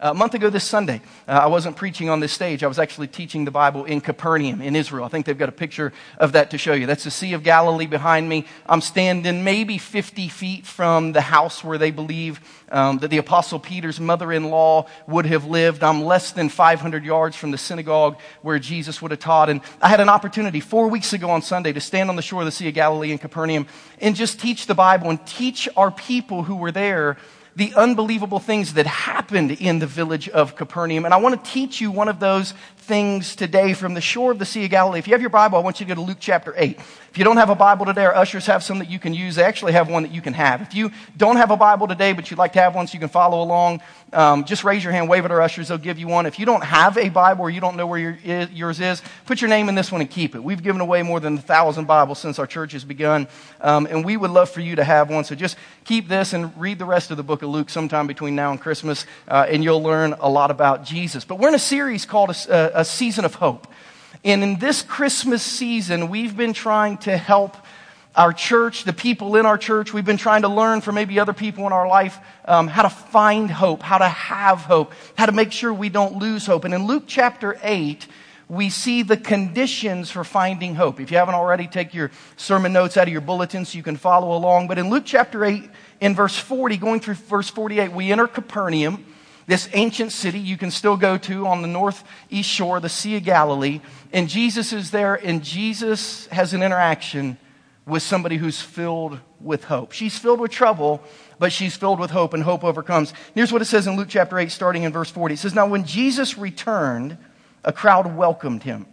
A month ago this Sunday, uh, I wasn't preaching on this stage. I was actually teaching the Bible in Capernaum in Israel. I think they've got a picture of that to show you. That's the Sea of Galilee behind me. I'm standing maybe 50 feet from the house where they believe um, that the Apostle Peter's mother in law would have lived. I'm less than 500 yards from the synagogue where Jesus would have taught. And I had an opportunity four weeks ago on Sunday to stand on the shore of the Sea of Galilee in Capernaum and just teach the Bible and teach our people who were there the unbelievable things that happened in the village of Capernaum. And I want to teach you one of those things today from the shore of the Sea of Galilee. If you have your Bible, I want you to go to Luke chapter 8. If you don't have a Bible today, our ushers have some that you can use. They actually have one that you can have. If you don't have a Bible today, but you'd like to have one so you can follow along, um, just raise your hand, wave at our ushers. They'll give you one. If you don't have a Bible or you don't know where your, yours is, put your name in this one and keep it. We've given away more than a thousand Bibles since our church has begun, um, and we would love for you to have one. So just keep this and read the rest of the book of Luke sometime between now and Christmas, uh, and you'll learn a lot about Jesus. But we're in a series called a, a Season of Hope. And in this Christmas season, we've been trying to help our church, the people in our church, we've been trying to learn from maybe other people in our life um, how to find hope, how to have hope, how to make sure we don't lose hope. And in Luke chapter 8, we see the conditions for finding hope. If you haven't already, take your sermon notes out of your bulletin so you can follow along. But in Luke chapter 8, in verse 40, going through verse 48, we enter Capernaum this ancient city you can still go to on the northeast shore, the Sea of Galilee. And Jesus is there, and Jesus has an interaction with somebody who's filled with hope. She's filled with trouble, but she's filled with hope, and hope overcomes. Here's what it says in Luke chapter 8, starting in verse 40. It says, Now when Jesus returned, a crowd welcomed him,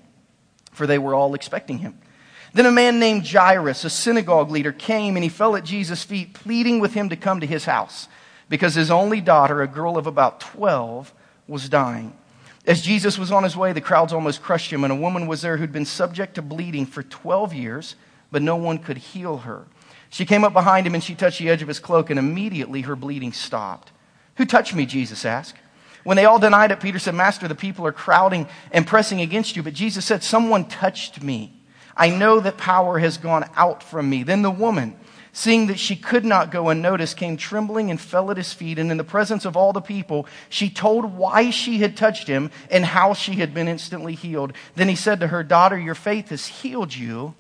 for they were all expecting him. Then a man named Jairus, a synagogue leader, came and he fell at Jesus' feet, pleading with him to come to his house because his only daughter, a girl of about 12, was dying. As Jesus was on his way, the crowds almost crushed him, and a woman was there who'd been subject to bleeding for 12 years, but no one could heal her. She came up behind him and she touched the edge of his cloak, and immediately her bleeding stopped. Who touched me? Jesus asked. When they all denied it, Peter said, Master, the people are crowding and pressing against you. But Jesus said, Someone touched me. I know that power has gone out from me. Then the woman, Seeing that she could not go unnoticed, came trembling and fell at his feet. And in the presence of all the people, she told why she had touched him and how she had been instantly healed. Then he said to her, Daughter, your faith has healed you.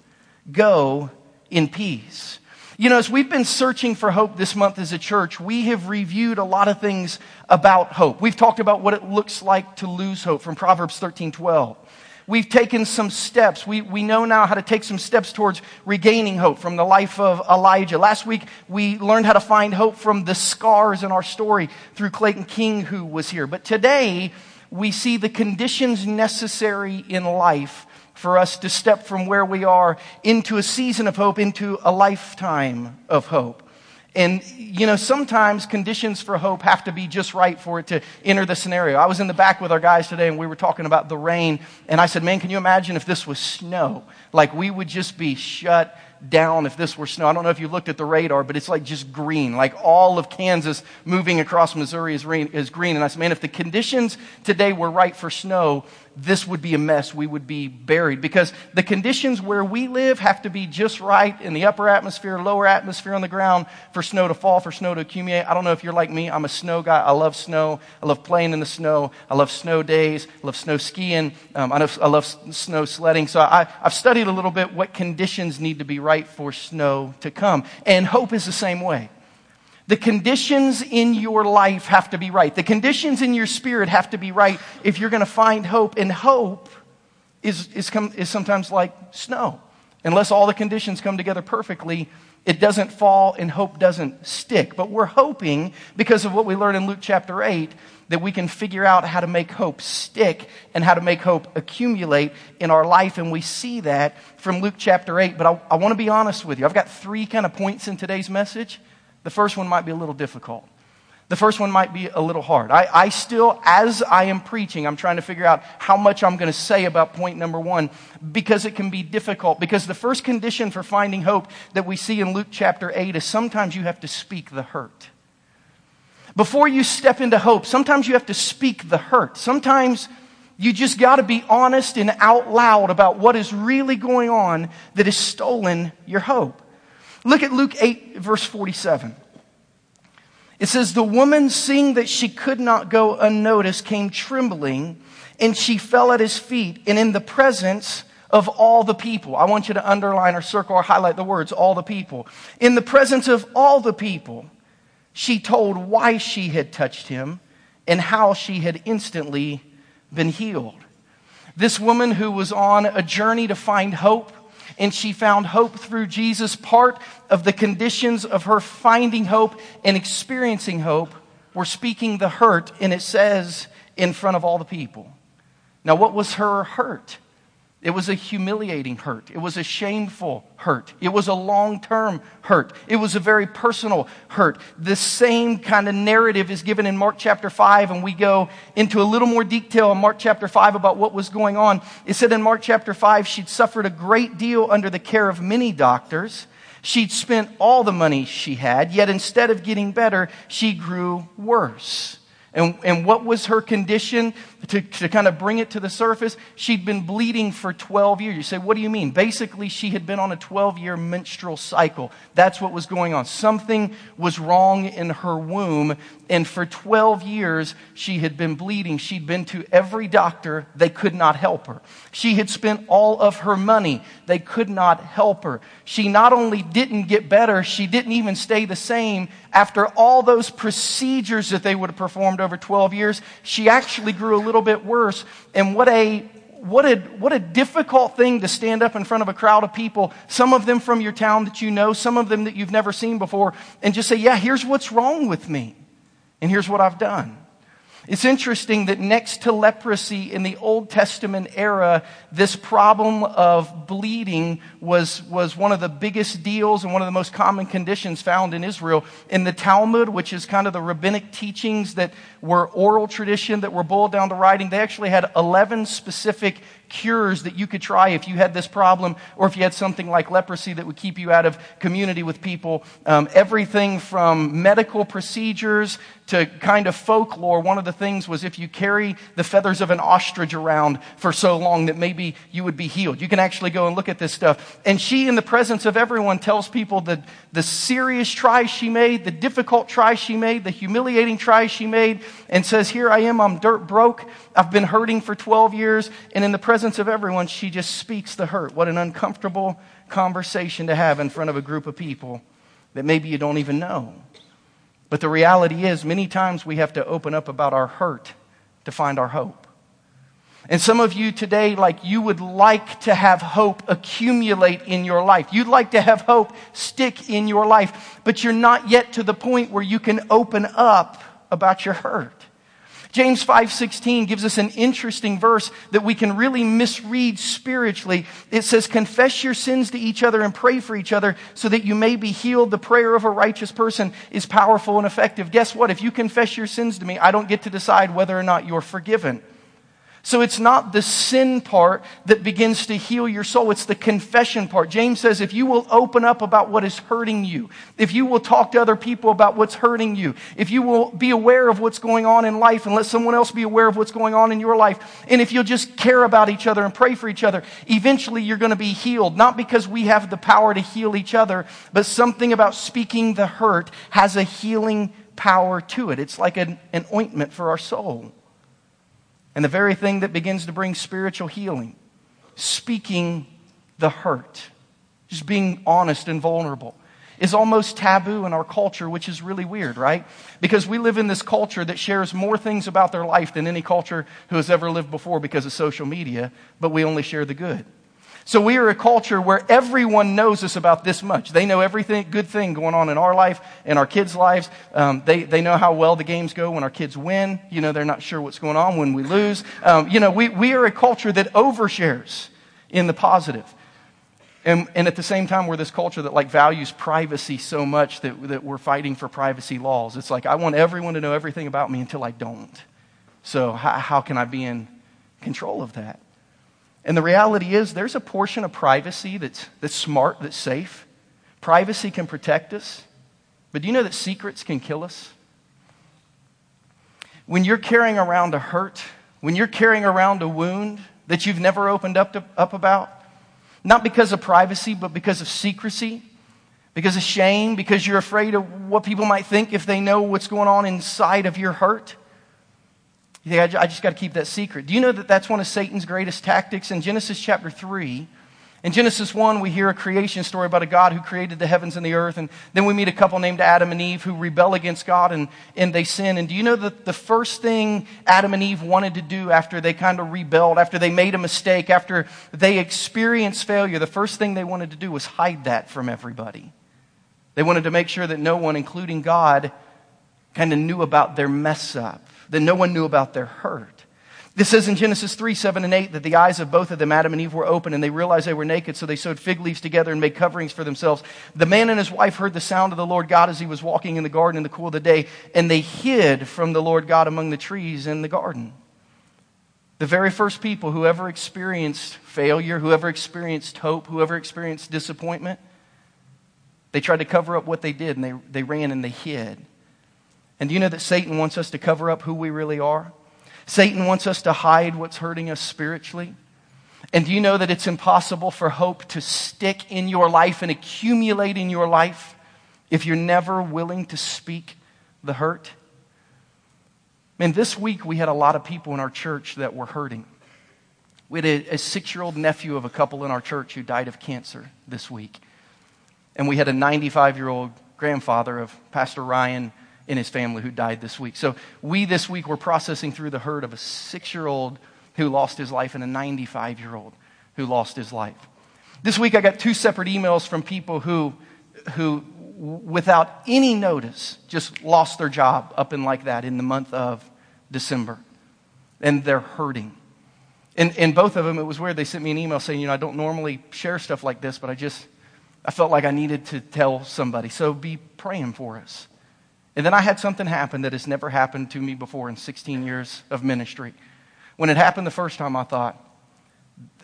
Go in peace. You know, as we've been searching for hope this month as a church, we have reviewed a lot of things about hope. We've talked about what it looks like to lose hope from Proverbs 13 12. We've taken some steps. We, we know now how to take some steps towards regaining hope from the life of Elijah. Last week, we learned how to find hope from the scars in our story through Clayton King, who was here. But today, we see the conditions necessary in life for us to step from where we are into a season of hope, into a lifetime of hope. And, you know, sometimes conditions for hope have to be just right for it to enter the scenario. I was in the back with our guys today and we were talking about the rain. And I said, man, can you imagine if this was snow? Like we would just be shut down if this were snow. I don't know if you looked at the radar, but it's like just green. Like all of Kansas moving across Missouri is, is green. And I said, man, if the conditions today were right for snow, this would be a mess. We would be buried because the conditions where we live have to be just right in the upper atmosphere, lower atmosphere on the ground for snow to fall, for snow to accumulate. I don't know if you're like me. I'm a snow guy. I love snow. I love playing in the snow. I love snow days. I love snow skiing. Um, I, love, I love snow sledding. So I, I've studied a little bit what conditions need to be right for snow to come. And hope is the same way. The conditions in your life have to be right. The conditions in your spirit have to be right if you're going to find hope. And hope is, is, come, is sometimes like snow. Unless all the conditions come together perfectly, it doesn't fall and hope doesn't stick. But we're hoping, because of what we learned in Luke chapter 8, that we can figure out how to make hope stick and how to make hope accumulate in our life. And we see that from Luke chapter 8. But I, I want to be honest with you. I've got three kind of points in today's message. The first one might be a little difficult. The first one might be a little hard. I, I still, as I am preaching, I'm trying to figure out how much I'm going to say about point number one because it can be difficult. Because the first condition for finding hope that we see in Luke chapter 8 is sometimes you have to speak the hurt. Before you step into hope, sometimes you have to speak the hurt. Sometimes you just got to be honest and out loud about what is really going on that has stolen your hope. Look at Luke 8, verse 47. It says, The woman, seeing that she could not go unnoticed, came trembling, and she fell at his feet, and in the presence of all the people. I want you to underline or circle or highlight the words, all the people. In the presence of all the people, she told why she had touched him and how she had instantly been healed. This woman who was on a journey to find hope, and she found hope through Jesus, part of the conditions of her finding hope and experiencing hope were speaking the hurt, and it says, in front of all the people. Now, what was her hurt? It was a humiliating hurt. It was a shameful hurt. It was a long term hurt. It was a very personal hurt. The same kind of narrative is given in Mark chapter 5, and we go into a little more detail in Mark chapter 5 about what was going on. It said in Mark chapter 5, she'd suffered a great deal under the care of many doctors. She'd spent all the money she had, yet instead of getting better, she grew worse. And, and what was her condition to, to kind of bring it to the surface? She'd been bleeding for 12 years. You say, what do you mean? Basically, she had been on a 12 year menstrual cycle. That's what was going on. Something was wrong in her womb. And for 12 years, she had been bleeding. She'd been to every doctor. They could not help her. She had spent all of her money. They could not help her. She not only didn't get better, she didn't even stay the same. After all those procedures that they would have performed over 12 years, she actually grew a little bit worse. And what a what a, what a difficult thing to stand up in front of a crowd of people, some of them from your town that you know, some of them that you've never seen before, and just say, Yeah, here's what's wrong with me. And here's what I've done. It's interesting that next to leprosy in the Old Testament era, this problem of bleeding was, was one of the biggest deals and one of the most common conditions found in Israel. In the Talmud, which is kind of the rabbinic teachings that were oral tradition that were boiled down to writing, they actually had 11 specific cures that you could try if you had this problem or if you had something like leprosy that would keep you out of community with people. Um, everything from medical procedures to kind of folklore. One of the things was if you carry the feathers of an ostrich around for so long that maybe you would be healed. You can actually go and look at this stuff. And she, in the presence of everyone, tells people the, the serious tries she made, the difficult tries she made, the humiliating tries she made, and says, Here I am, I'm dirt broke. I've been hurting for 12 years. And in the presence of everyone, she just speaks the hurt. What an uncomfortable conversation to have in front of a group of people that maybe you don't even know. But the reality is, many times we have to open up about our hurt to find our hope. And some of you today, like you would like to have hope accumulate in your life. You'd like to have hope stick in your life, but you're not yet to the point where you can open up about your hurt. James 5:16 gives us an interesting verse that we can really misread spiritually. It says, "Confess your sins to each other and pray for each other so that you may be healed. The prayer of a righteous person is powerful and effective." Guess what? If you confess your sins to me, I don't get to decide whether or not you're forgiven. So it's not the sin part that begins to heal your soul. It's the confession part. James says if you will open up about what is hurting you, if you will talk to other people about what's hurting you, if you will be aware of what's going on in life and let someone else be aware of what's going on in your life, and if you'll just care about each other and pray for each other, eventually you're going to be healed. Not because we have the power to heal each other, but something about speaking the hurt has a healing power to it. It's like an, an ointment for our soul and the very thing that begins to bring spiritual healing. Speaking the hurt, just being honest and vulnerable, is almost taboo in our culture, which is really weird, right? Because we live in this culture that shares more things about their life than any culture who has ever lived before because of social media, but we only share the good. So we are a culture where everyone knows us about this much. They know everything, good thing going on in our life, in our kids' lives. Um, they, they know how well the games go when our kids win. You know, they're not sure what's going on when we lose. Um, you know, we, we are a culture that overshares in the positive. And, and at the same time, we're this culture that like values privacy so much that, that we're fighting for privacy laws. It's like, I want everyone to know everything about me until I don't. So how, how can I be in control of that? And the reality is, there's a portion of privacy that's, that's smart, that's safe. Privacy can protect us. But do you know that secrets can kill us? When you're carrying around a hurt, when you're carrying around a wound that you've never opened up, to, up about, not because of privacy, but because of secrecy, Because of shame? Because you're afraid of what people might think if they know what's going on inside of your hurt? You think, I just got to keep that secret. Do you know that that's one of Satan's greatest tactics? In Genesis chapter 3, in Genesis 1, we hear a creation story about a God who created the heavens and the earth. And then we meet a couple named Adam and Eve who rebel against God and, and they sin. And do you know that the first thing Adam and Eve wanted to do after they kind of rebelled, after they made a mistake, after they experienced failure, the first thing they wanted to do was hide that from everybody. They wanted to make sure that no one, including God, kind of knew about their mess up, that no one knew about their hurt. This says in Genesis 3, 7, and 8 that the eyes of both of them, Adam and Eve, were open and they realized they were naked, so they sewed fig leaves together and made coverings for themselves. The man and his wife heard the sound of the Lord God as he was walking in the garden in the cool of the day, and they hid from the Lord God among the trees in the garden. The very first people who ever experienced failure, who ever experienced hope, who ever experienced disappointment, they tried to cover up what they did and they, they ran and they hid. And do you know that Satan wants us to cover up who we really are? Satan wants us to hide what's hurting us spiritually. And do you know that it's impossible for hope to stick in your life and accumulate in your life if you're never willing to speak the hurt? Man, this week we had a lot of people in our church that were hurting. We had a, a six year old nephew of a couple in our church who died of cancer this week. And we had a 95 year old grandfather of Pastor Ryan in his family who died this week. So we this week were processing through the hurt of a six year old who lost his life and a 95 year old who lost his life. This week I got two separate emails from people who, who, without any notice, just lost their job up in like that in the month of December. And they're hurting. And, and both of them, it was weird. They sent me an email saying, you know, I don't normally share stuff like this, but I just, I felt like I needed to tell somebody. So be praying for us. And then I had something happen that has never happened to me before in 16 years of ministry. When it happened the first time, I thought,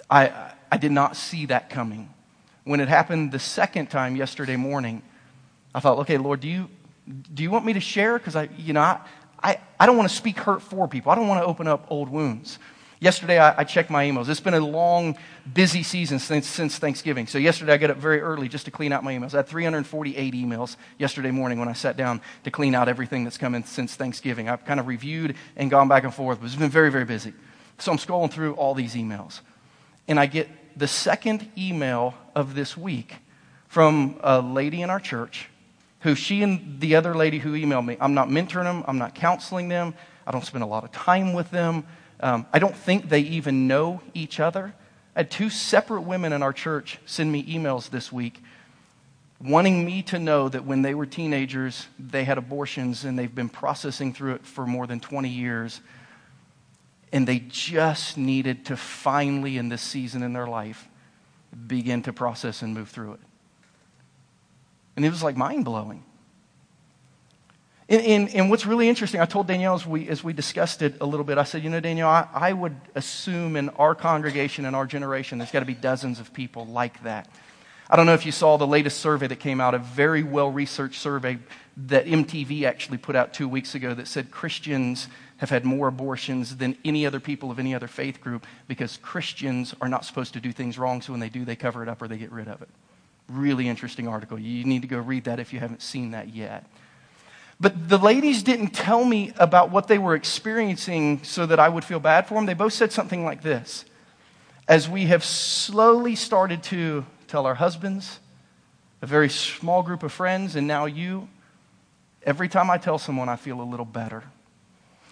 I, I did not see that coming. When it happened the second time yesterday morning, I thought, okay, Lord, do you, do you want me to share? Because I, you know, I, I, I don't want to speak hurt for people. I don't want to open up old wounds. Yesterday, I, I, checked my emails. It's been a long, busy season since, since Thanksgiving. So, yesterday, I got up very early just to clean out my emails. I had 348 emails yesterday morning when I sat down to clean out everything that's come in since Thanksgiving. I've kind of reviewed and gone back and forth, but it's been very, very busy. So, I'm scrolling through all these emails. And I get the second email of this week from a lady in our church who she and the other lady who emailed me, I'm not mentoring them, I'm not counseling them, I don't spend a lot of time with them. Um, I don't think they even know each other. I had two separate women in our church send me emails this week wanting me to know that when they were teenagers, they had abortions and they've been processing through it for more than 20 years. And they just needed to finally, in this season in their life, begin to process and move through it. And it was like mind blowing. And, and, and, what's really interesting, I told Danielle as we, as we discussed it a little bit, I said, you know, Danielle, I, I would assume in our congregation, in our generation, there's got to be dozens of people like that. I don't know if you saw the latest survey that came out, a very well researched survey that MTV actually put out two weeks ago that said Christians have had more abortions than any other people of any other faith group because Christians are not supposed to do things wrong, so when they do, they cover it up or they get rid of it. Really interesting article. You need to go read that if you haven't seen that yet. But the ladies didn't tell me about what they were experiencing so that I would feel bad for them. They both said something like this As we have slowly started to tell our husbands, a very small group of friends, and now you, every time I tell someone, I feel a little better.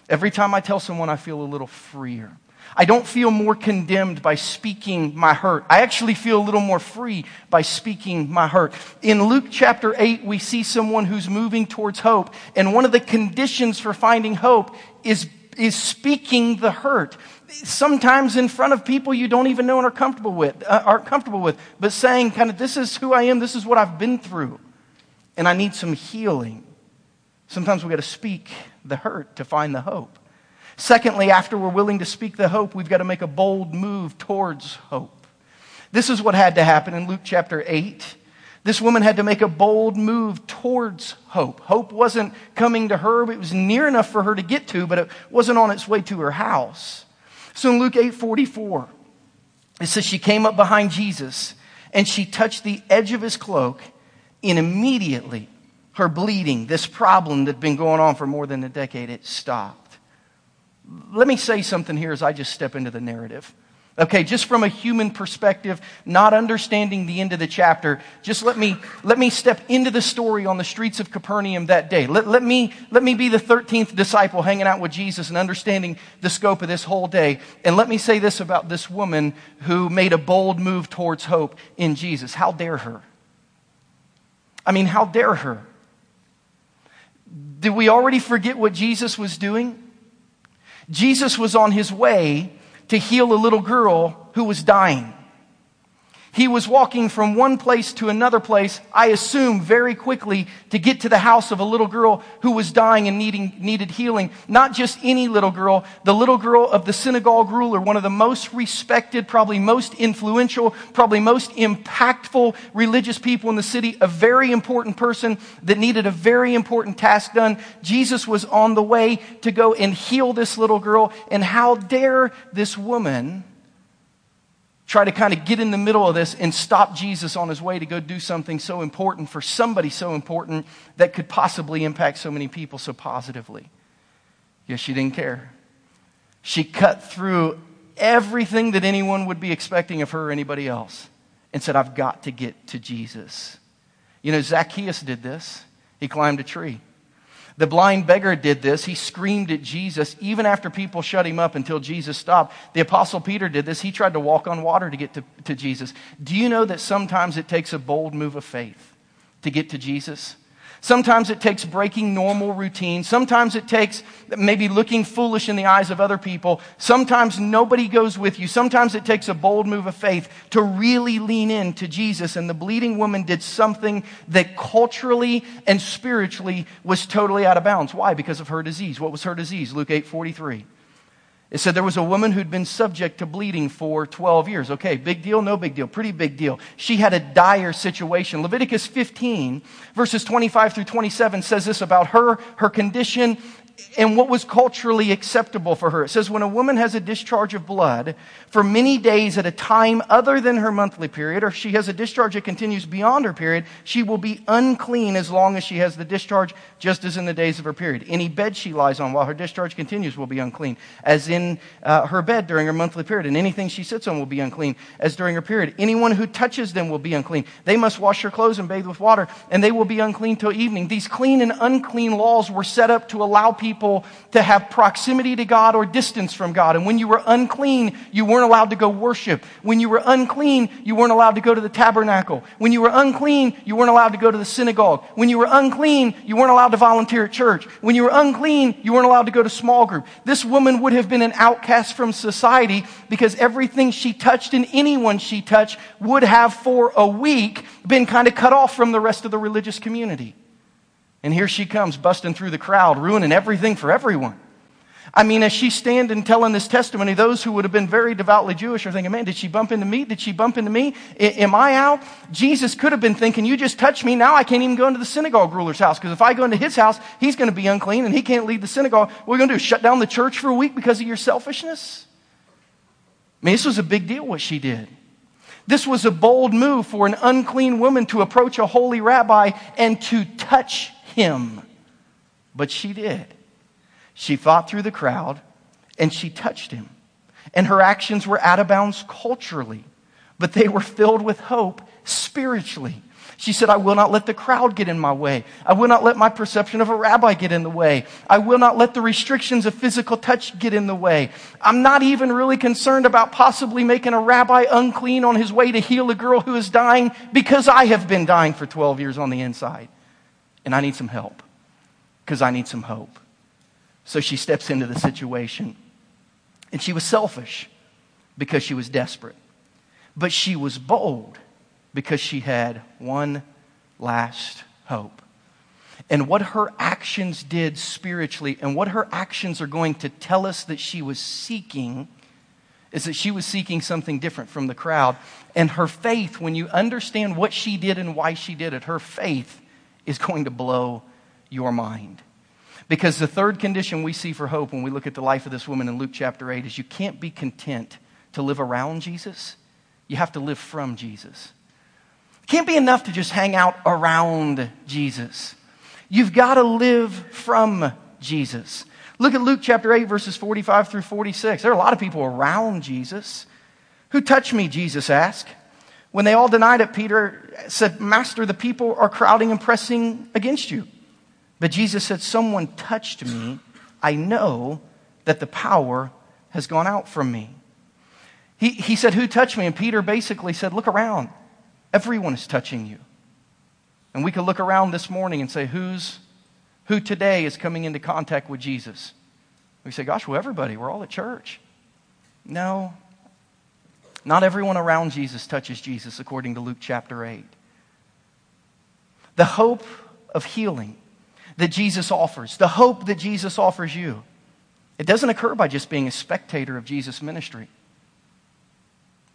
Every time I tell someone, I feel a little freer. I don't feel more condemned by speaking my hurt. I actually feel a little more free by speaking my hurt. In Luke chapter 8, we see someone who's moving towards hope. And one of the conditions for finding hope is, is speaking the hurt. Sometimes in front of people you don't even know and are comfortable with, uh, are comfortable with, but saying kind of, this is who I am, this is what I've been through, and I need some healing. Sometimes we got to speak the hurt to find the hope. Secondly, after we're willing to speak the hope, we've got to make a bold move towards hope. This is what had to happen in Luke chapter 8. This woman had to make a bold move towards hope. Hope wasn't coming to her, it was near enough for her to get to, but it wasn't on its way to her house. So in Luke 8:44, it says she came up behind Jesus and she touched the edge of his cloak, And immediately, her bleeding, this problem that had been going on for more than a decade, it stopped. Let me say something here as I just step into the narrative. Okay, just from a human perspective, not understanding the end of the chapter, just let me, let me step into the story on the streets of Capernaum that day. Let, let, me, let me be the 13th disciple hanging out with Jesus and understanding the scope of this whole day. And let me say this about this woman who made a bold move towards hope in Jesus. How dare her? I mean, how dare her? Did we already forget what Jesus was doing? Jesus was on his way to heal a little girl who was dying. He was walking from one place to another place, I assume very quickly, to get to the house of a little girl who was dying and needing, needed healing. Not just any little girl, the little girl of the synagogue ruler, one of the most respected, probably most influential, probably most impactful religious people in the city, a very important person that needed a very important task done. Jesus was on the way to go and heal this little girl. And how dare this woman try to kind of get in the middle of this and stop Jesus on his way to go do something so important for somebody so important that could possibly impact so many people so positively. Yes, she didn't care. She cut through everything that anyone would be expecting of her or anybody else and said, I've got to get to Jesus. You know, Zacchaeus did this. He climbed a tree. The blind beggar did this. He screamed at Jesus even after people shut him up until Jesus stopped. The apostle Peter did this. He tried to walk on water to get to, to Jesus. Do you know that sometimes it takes a bold move of faith to get to Jesus? Sometimes it takes breaking normal routine. Sometimes it takes maybe looking foolish in the eyes of other people. Sometimes nobody goes with you. Sometimes it takes a bold move of faith to really lean in to Jesus. And the bleeding woman did something that culturally and spiritually was totally out of bounds. Why? Because of her disease. What was her disease? Luke 8 43. It said there was a woman who'd been subject to bleeding for 12 years. Okay, big deal, no big deal, pretty big deal. She had a dire situation. Leviticus 15, verses 25 through 27 says this about her, her condition, and what was culturally acceptable for her. It says, when a woman has a discharge of blood for many days at a time other than her monthly period, or she has a discharge that continues beyond her period, she will be unclean as long as she has the discharge, just as in the days of her period. Any bed she lies on while her discharge continues will be unclean, as in uh, her bed during her monthly period. And anything she sits on will be unclean, as during her period. Anyone who touches them will be unclean. They must wash their clothes and bathe with water, and they will be unclean till evening. These clean and unclean laws were set up to allow people people to have proximity to God or distance from God. And when you were unclean, you weren't allowed to go worship. When you were unclean, you weren't allowed to go to the tabernacle. When you were unclean, you weren't allowed to go to the synagogue. When you were unclean, you weren't allowed to volunteer at church. When you were unclean, you weren't allowed to go to small group. This woman would have been an outcast from society because everything she touched and anyone she touched would have for a week been kind of cut off from the rest of the religious community. And here she comes busting through the crowd, ruining everything for everyone. I mean, as she's standing telling this testimony, those who would have been very devoutly Jewish are thinking, man, did she bump into me? Did she bump into me? I, am I out? Jesus could have been thinking, you just touched me. Now I can't even go into the synagogue ruler's house because if I go into his house, he's going to be unclean and he can't leave the synagogue. What are we going to do? Shut down the church for a week because of your selfishness? I mean, this was a big deal what she did. This was a bold move for an unclean woman to approach a holy rabbi and to touch him. But she did. She fought through the crowd and she touched him. And her actions were out of bounds culturally, but they were filled with hope spiritually. She said, I will not let the crowd get in my way. I will not let my perception of a rabbi get in the way. I will not let the restrictions of physical touch get in the way. I'm not even really concerned about possibly making a rabbi unclean on his way to heal a girl who is dying because I have been dying for 12 years on the inside and I need some help because I need some hope. So she steps into the situation. And she was selfish because she was desperate. But she was bold because she had one last hope. And what her actions did spiritually, and what her actions are going to tell us that she was seeking, is that she was seeking something different from the crowd. And her faith, when you understand what she did and why she did it, her faith is going to blow your mind. Because the third condition we see for hope when we look at the life of this woman in Luke chapter 8 is you can't be content to live around Jesus, you have to live from Jesus. It Can't be enough to just hang out around Jesus. You've got to live from Jesus. Look at Luke chapter 8, verses 45 through 46. There are a lot of people around Jesus. Who touched me? Jesus asked. When they all denied it, Peter said, Master, the people are crowding and pressing against you. But Jesus said, Someone touched me. I know that the power has gone out from me. He, he said, Who touched me? And Peter basically said, Look around. Everyone is touching you. And we could look around this morning and say, Who's, who today is coming into contact with Jesus? We say, Gosh, well, everybody, we're all at church. No, not everyone around Jesus touches Jesus, according to Luke chapter 8. The hope of healing that Jesus offers, the hope that Jesus offers you, it doesn't occur by just being a spectator of Jesus' ministry.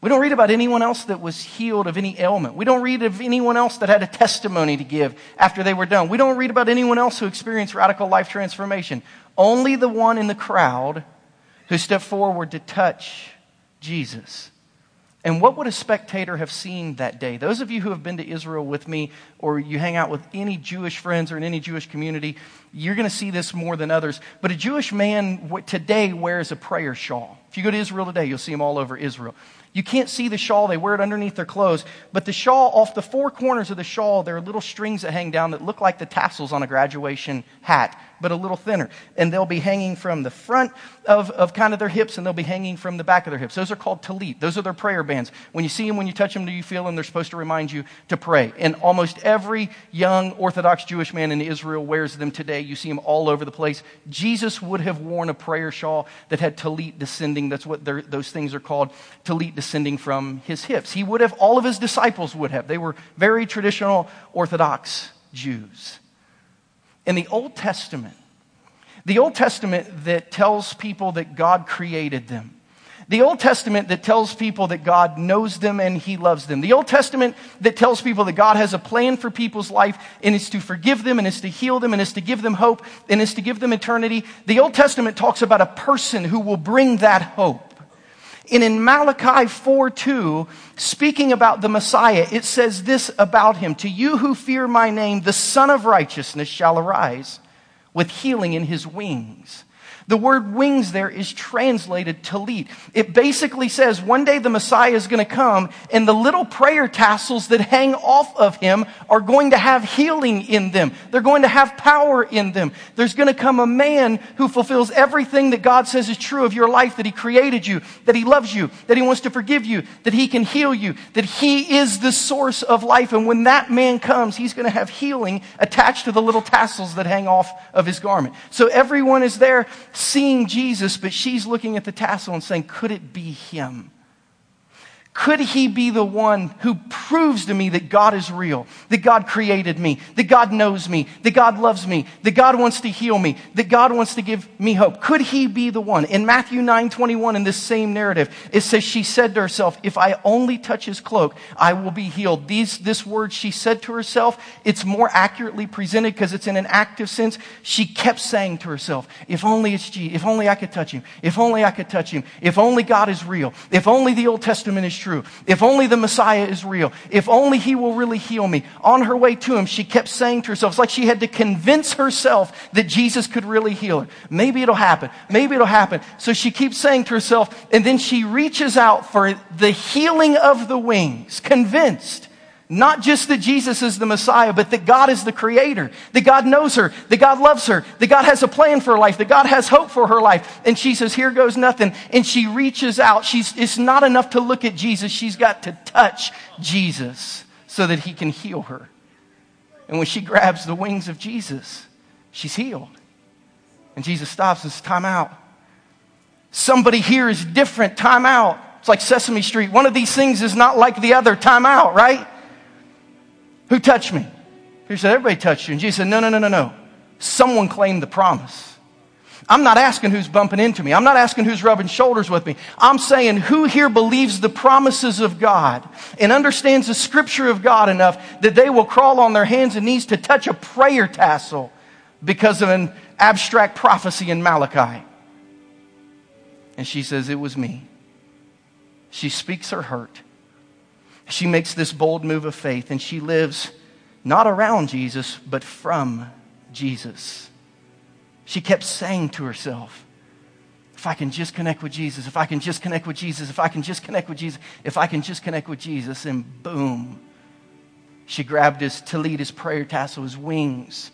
We don't read about anyone else that was healed of any ailment. We don't read of anyone else that had a testimony to give after they were done. We don't read about anyone else who experienced radical life transformation. Only the one in the crowd who stepped forward to touch Jesus. And what would a spectator have seen that day? Those of you who have been to Israel with me, or you hang out with any Jewish friends or in any Jewish community, you're going to see this more than others. But a Jewish man today wears a prayer shawl. If you go to Israel today, you'll see them all over Israel. You can't see the shawl, they wear it underneath their clothes. But the shawl, off the four corners of the shawl, there are little strings that hang down that look like the tassels on a graduation hat but a little thinner. And they'll be hanging from the front of, of kind of their hips and they'll be hanging from the back of their hips. Those are called talit. Those are their prayer bands. When you see them, when you touch them, do you feel them? They're supposed to remind you to pray. And almost every young Orthodox Jewish man in Israel wears them today. You see them all over the place. Jesus would have worn a prayer shawl that had talit descending. That's what those things are called. Talit descending from his hips. He would have, all of his disciples would have. They were very traditional Orthodox Jews. In the Old Testament, the Old Testament that tells people that God created them. The Old Testament that tells people that God knows them and He loves them. The Old Testament that tells people that God has a plan for people's life and is to forgive them and is to heal them and is to give them hope and is to give them eternity. The Old Testament talks about a person who will bring that hope. And in Malachi 4 2, speaking about the Messiah, it says this about him To you who fear my name, the Sun of Righteousness shall arise with healing in his wings. The word wings there is translated talit. It basically says one day the Messiah is going to come and the little prayer tassels that hang off of him are going to have healing in them. They're going to have power in them. There's going to come a man who fulfills everything that God says is true of your life, that he created you, that he loves you, that he wants to forgive you, that he can heal you, that he is the source of life. And when that man comes, he's going to have healing attached to the little tassels that hang off of his garment. So everyone is there seeing Jesus, but she's looking at the tassel and saying, Could it be him? Could he be the one who proves to me that God is real, that God created me, that God knows me, that God loves me, that God wants to heal me, that God wants to give me hope? Could he be the one? In Matthew 9 21, in this same narrative, it says, She said to herself, If I only touch his cloak, I will be healed. These, this word she said to herself, it's more accurately presented because it's in an active sense. She kept saying to herself, If only it's Jesus, if only I could touch him, if only I could touch him, if only God is real, if only the Old Testament is true true. If only the Messiah is real. If only he will really heal me. On her way to him, she kept saying to herself, it's like she had to convince herself that Jesus could really heal her. Maybe it'll happen. Maybe it'll happen. So she keeps saying to herself, and then she reaches out for the healing of the wings, convinced not just that Jesus is the Messiah, but that God is the creator, that God knows her, that God loves her, that God has a plan for her life, that God has hope for her life. And she says, here goes nothing. And she reaches out. She's, it's not enough to look at Jesus. She's got to touch Jesus so that he can heal her. And when she grabs the wings of Jesus, she's healed. And Jesus stops and says, time out. Somebody here is different. Time out. It's like Sesame Street. One of these things is not like the other. Time out, right? Who touched me? He said, Everybody touched you. And Jesus said, No, no, no, no, no. Someone claimed the promise. I'm not asking who's bumping into me. I'm not asking who's rubbing shoulders with me. I'm saying who here believes the promises of God and understands the scripture of God enough that they will crawl on their hands and knees to touch a prayer tassel because of an abstract prophecy in Malachi. And she says, It was me. She speaks her hurt. She makes this bold move of faith and she lives not around Jesus, but from Jesus. She kept saying to herself, if I can just connect with Jesus, if I can just connect with Jesus, if I can just connect with Jesus, if I can just connect with Jesus, and boom, she grabbed his tallit, his prayer tassel, his wings,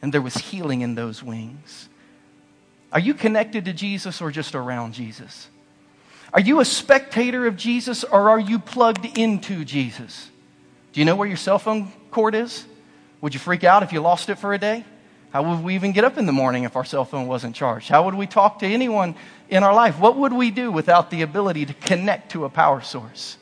and there was healing in those wings. Are you connected to Jesus or just around Jesus? Are you a spectator of Jesus or are you plugged into Jesus? Do you know where your cell phone cord is? Would you freak out if you lost it for a day? How would we even get up in the morning if our cell phone wasn't charged? How would we talk to anyone in our life? What would we do without the ability to connect to a power source?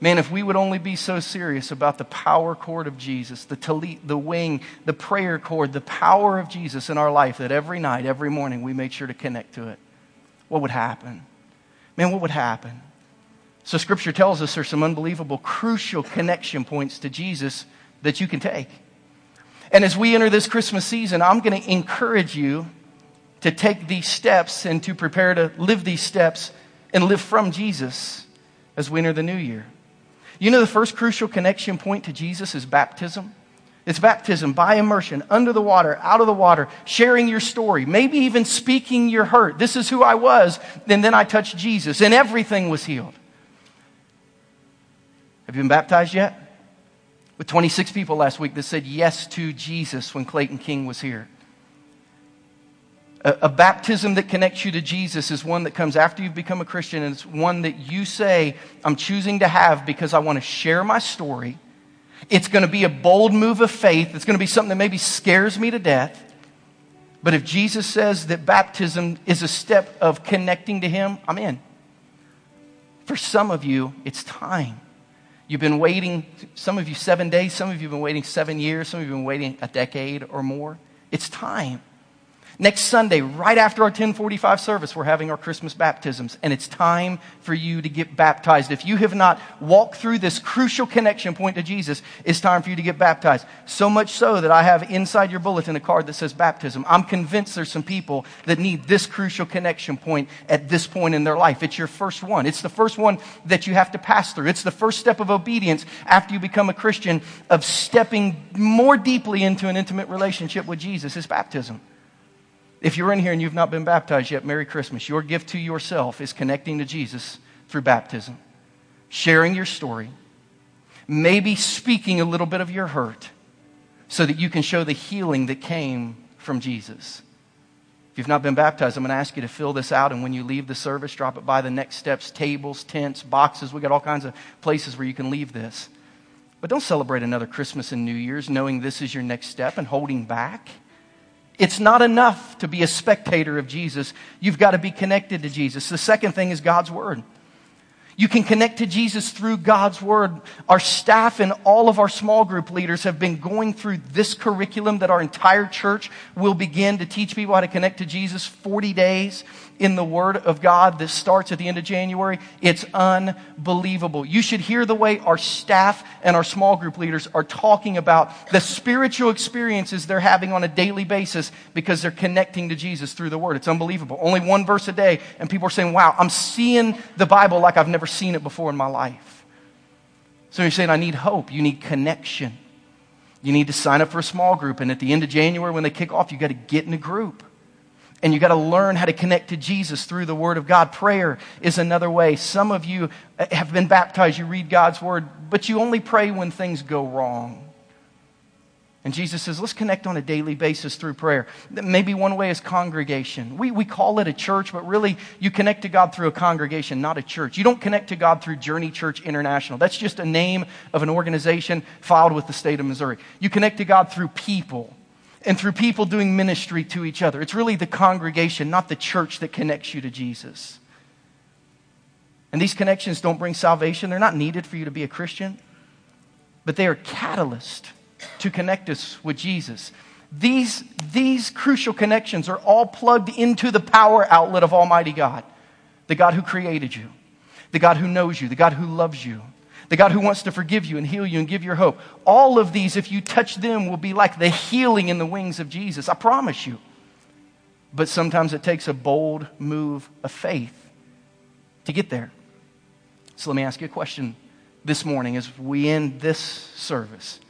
Man, if we would only be so serious about the power cord of Jesus, the the wing, the prayer cord, the power of Jesus in our life, that every night, every morning, we made sure to connect to it, what would happen? Man, what would happen? So, Scripture tells us there's some unbelievable, crucial connection points to Jesus that you can take. And as we enter this Christmas season, I'm going to encourage you to take these steps and to prepare to live these steps and live from Jesus as we enter the new year. You know, the first crucial connection point to Jesus is baptism. It's baptism by immersion, under the water, out of the water, sharing your story, maybe even speaking your hurt. This is who I was, and then I touched Jesus, and everything was healed. Have you been baptized yet? With 26 people last week that said yes to Jesus when Clayton King was here. A, a, baptism that connects you to Jesus is one that comes after you've become a Christian, and it's one that you say, I'm choosing to have because I want to share my story it's going to be a bold move of faith. It's going to be something that maybe scares me to death. But if Jesus says that baptism is a step of connecting to Him, I'm in. For some of you, it's time. You've been waiting, some of you seven days, some of you have been waiting seven years, some of you have been waiting a decade or more. It's time. Next Sunday, right after our 1045 service, we're having our Christmas baptisms, and it's time for you to get baptized. If you have not walked through this crucial connection point to Jesus, it's time for you to get baptized. So much so that I have inside your bulletin a card that says baptism. I'm convinced there's some people that need this crucial connection point at this point in their life. It's your first one. It's the first one that you have to pass through. It's the first step of obedience after you become a Christian of stepping more deeply into an intimate relationship with Jesus is baptism. If you're in here and you've not been baptized yet, Merry Christmas. Your gift to yourself is connecting to Jesus through baptism, sharing your story, maybe speaking a little bit of your hurt so that you can show the healing that came from Jesus. If you've not been baptized, I'm going to ask you to fill this out. And when you leave the service, drop it by the next steps tables, tents, boxes. We got all kinds of places where you can leave this. But don't celebrate another Christmas and New Year's knowing this is your next step and holding back. It's not enough to be a spectator of Jesus. You've got to be connected to Jesus. The second thing is God's Word. You can connect to Jesus through God's Word. Our staff and all of our small group leaders have been going through this curriculum that our entire church will begin to teach people how to connect to Jesus 40 days in the Word of God that starts at the end of January. It's unbelievable. You should hear the way our staff and our small group leaders are talking about the spiritual experiences they're having on a daily basis because they're connecting to Jesus through the Word. It's unbelievable. Only one verse a day, and people are saying, wow, I'm seeing the Bible like I've never seen it before in my life. So you're saying, I need hope. You need connection. You need to sign up for a small group. And at the end of January, when they kick off, you got to get in a group and you got to learn how to connect to Jesus through the Word of God. Prayer is another way. Some of you eh, have been baptized, you read God's Word, but you only pray when things go wrong. And Jesus says, let's connect on a daily basis through prayer. Maybe one way is congregation. We, we call it a church, but really you connect to God through a congregation, not a church. You don't connect to God through Journey Church International. That's just a name of an organization filed with the state of Missouri. You connect to God through people and through people doing ministry to each other. It's really the congregation, not the church, that connects you to Jesus. And these connections don't bring salvation. They're not needed for you to be a Christian, but they are catalyst to connect us with Jesus. These, these crucial connections are all plugged into the power outlet of Almighty God, the God who created you, the God who knows you, the God who loves you, the God who wants to forgive you and heal you and give you hope. All of these, if you touch them, will be like the healing in the wings of Jesus. I promise you. But sometimes it takes a bold move of faith to get there. So let me ask you a question this morning as we end this service.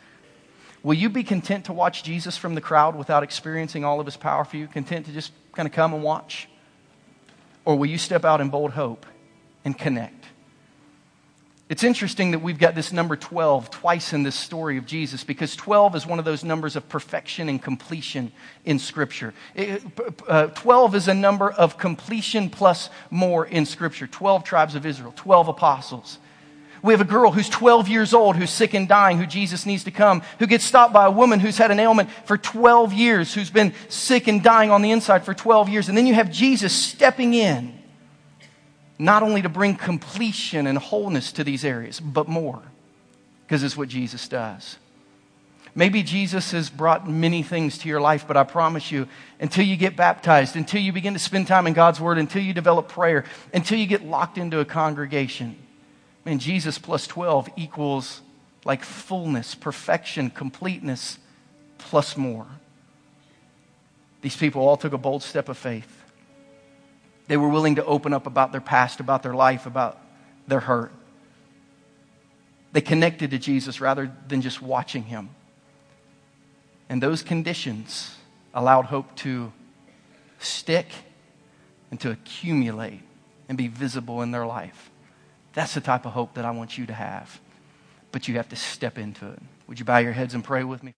Will you be content to watch Jesus from the crowd without experiencing all of his power for you? Content to just kind of come and watch? Or will you step out in bold hope and connect? It's interesting that we've got this number 12 twice in this story of Jesus because 12 is one of those numbers of perfection and completion in Scripture. It, uh, 12 is a number of completion plus more in Scripture. 12 tribes of Israel, 12 apostles. We have a girl who's 12 years old, who's sick and dying, who Jesus needs to come, who gets stopped by a woman who's had an ailment for 12 years, who's been sick and dying on the inside for 12 years. And then you have Jesus stepping in, not only to bring completion and wholeness to these areas, but more, because it's what Jesus does. Maybe Jesus has brought many things to your life, but I promise you, until you get baptized, until you begin to spend time in God's Word, until you develop prayer, until you get locked into a congregation, Man, Jesus plus 12 equals like fullness, perfection, completeness, plus more. These people all took a bold step of faith. They were willing to open up about their past, about their life, about their hurt. They connected to Jesus rather than just watching him. And those conditions allowed hope to stick and to accumulate and be visible in their life. That's the type of hope that I want you to have. But you have to step into it. Would you bow your heads and pray with me?